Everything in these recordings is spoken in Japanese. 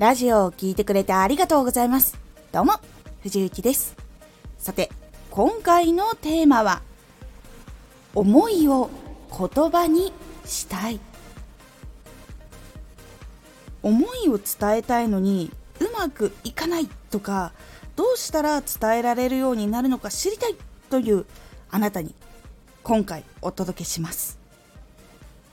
ラジオを聴いてくれてありがとうございます。どうも、藤幸です。さて、今回のテーマは、思いを言葉にしたい。思いを伝えたいのにうまくいかないとか、どうしたら伝えられるようになるのか知りたいというあなたに今回お届けします。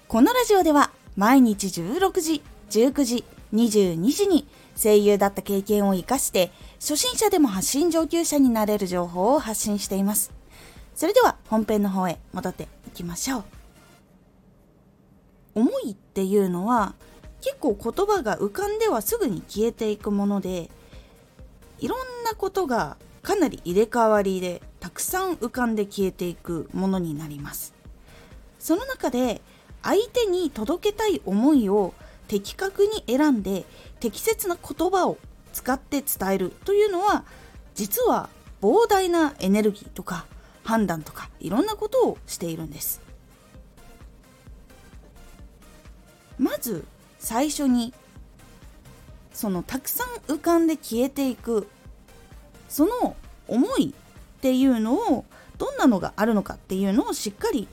このラジオでは毎日16時、19時、22時に声優だった経験を活かして初心者でも発信上級者になれる情報を発信しています。それでは本編の方へ戻っていきましょう。思いっていうのは結構言葉が浮かんではすぐに消えていくものでいろんなことがかなり入れ替わりでたくさん浮かんで消えていくものになります。その中で相手に届けたい思いを的確に選んで適切な言葉を使って伝えるというのは実は膨大なエネルギーとか判断とかいろんなことをしているんです。まず最初にそのたくさん浮かんで消えていくその思いっていうのをどんなのがあるのかっていうのをしっかり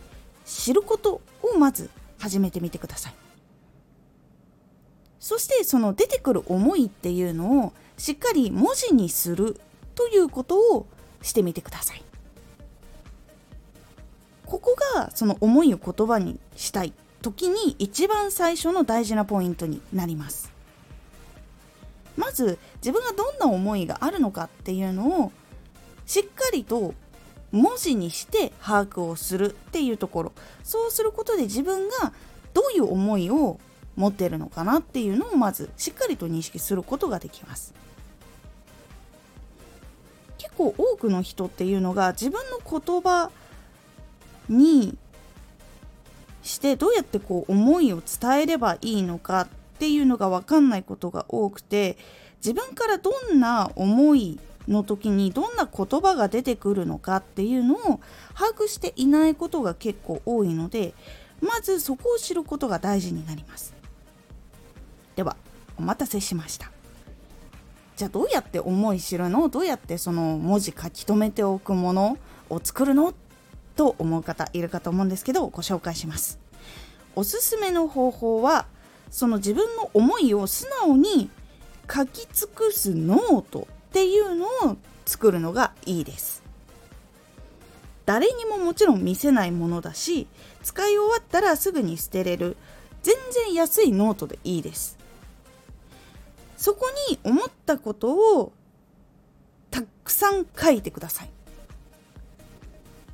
知ることをまず始めてみてください。そしてその出てくる思いっていうのをしっかり文字にするということをしてみてください。ここがその思いを言葉にしたい時に一番最初の大事なポイントになります。まず自分がどんな思いがあるのかっていうのをしっかりと文字にして把握をするっていうところそうすることで自分がどういう思いを持ってるのかなっていうのをまずしっかりと認識することができます。結構多くの人っていうのが自分の言葉にしてどうやってこう思いを伝えればいいのかっていうのが分かんないことが多くて自分からどんな思いの時にどんな言葉が出てくるのかっていうのを把握していないことが結構多いのでまずそこを知ることが大事になります。ではお待たせしました。じゃあどうやって思い知るの？どうやってその文字書き留めておくものを作るの？と思う方いるかと思うんですけどご紹介します。おすすめの方法はその自分の思いを素直に書き尽くすノートっていうのを作るのがいいです。誰にももちろん見せないものだし使い終わったらすぐに捨てれる全然安いノートでいいです。そこに思ったことをたくさん書いてください。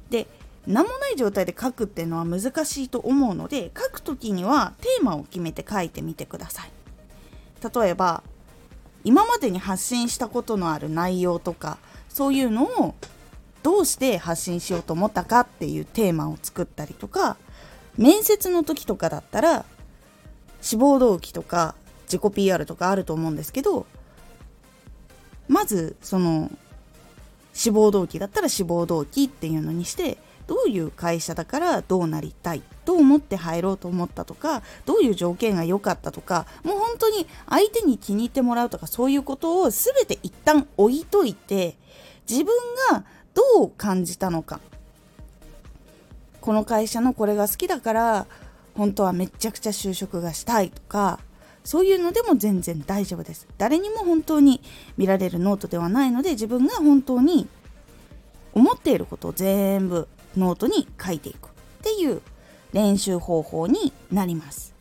で何もない状態で書くっていうのは難しいと思うので書く時にはテーマを決めて書いてみてください。例えば今までに発信したことのある内容とかそういうのをどうして発信しようと思ったかっていうテーマを作ったりとか面接の時とかだったら志望動機とか自己 PR とかあると思うんですけどまずその志望動機だったら志望動機っていうのにしてどういう会社だからどうなりたいと思って入ろうと思ったとかどういう条件が良かったとかもう本当に相手に気に入ってもらうとかそういうことを全て一旦置いといて自分がどう感じたのか。この会社のこれが好きだから本当はめちゃくちゃ就職がしたいとかそういうのでも全然大丈夫です。誰にも本当に見られるノートではないので自分が本当に思っていることを全部ノートに書いていくっていう練習方法になります。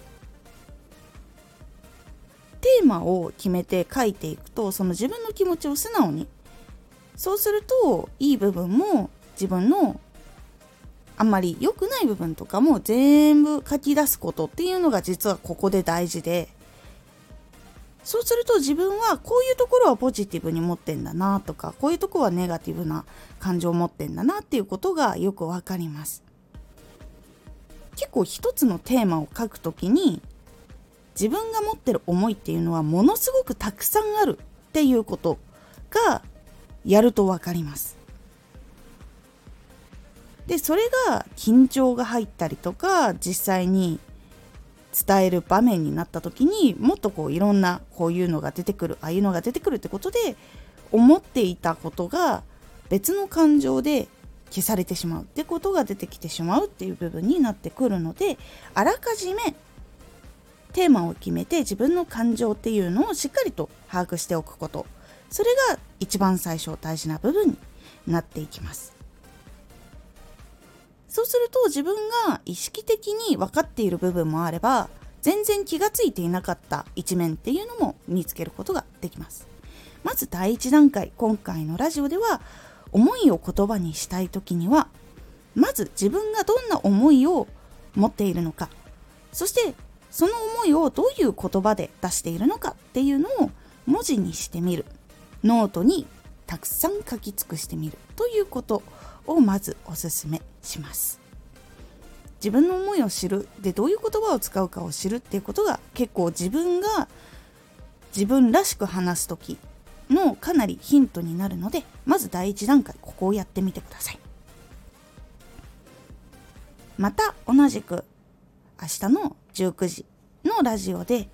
テーマを決めて書いていくとその自分の気持ちを素直にそうするといい部分も自分のあんまり良くない部分とかも全部書き出すことっていうのが実はここで大事でそうすると自分はこういうところはポジティブに持ってんだなとかこういうところはネガティブな感情を持ってんだなっていうことがよくわかります。結構一つのテーマを書くときに自分が持ってる思いっていうのはものすごくたくさんあるっていうことがやると分かります。でそれが緊張が入ったりとか実際に伝える場面になった時にもっとこういろんなこういうのが出てくるああいうのが出てくるってことで思っていたことが別の感情で消されてしまう。ってことが出てきてしまうっていう部分になってくるのであらかじめテーマを決めて自分の感情っていうのをしっかりと把握しておくこと。それが一番最初大事な部分になっていきます。そうすると自分が意識的に分かっている部分もあれば全然気がついていなかった一面っていうのも見つけることができます。まず第一段階今回のラジオでは思いを言葉にしたい時にはまず自分がどんな思いを持っているのかそしてその思いをどういう言葉で出しているのかっていうのを文字にしてみる。ノートにたくさん書き尽くしてみるということをまずおすすめします。自分の思いを知るでどういう言葉を使うかを知るっていうことが結構自分が自分らしく話す時のかなりヒントになるのでまず第一段階ここをやってみてください。また同じく明日の19時のラジオで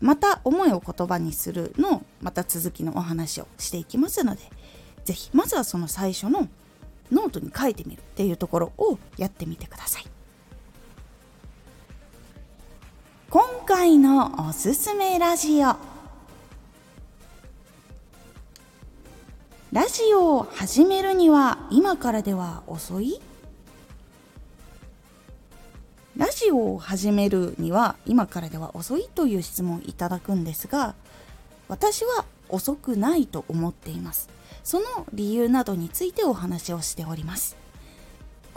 また思いを言葉にするのまた続きのお話をしていきますので是非まずはその最初のノートに書いてみるっていうところをやってみてください。今回のおすすめラジオ。ラジオを始めるには今からでは遅い？ラジオを始めるには今からでは遅いという質問をいただくんですが私は遅くないと思っています。その理由などについてお話をしております。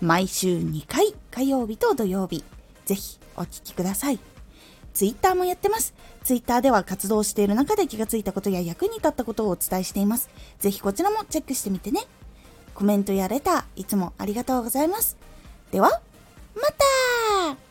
毎週2回火曜日と土曜日。ぜひお聴きください。ツイッターもやってます。ツイッターでは活動している中で気がついたことや役に立ったことをお伝えしています。ぜひこちらもチェックしてみてね。コメントやレター、いつもありがとうございます。では、また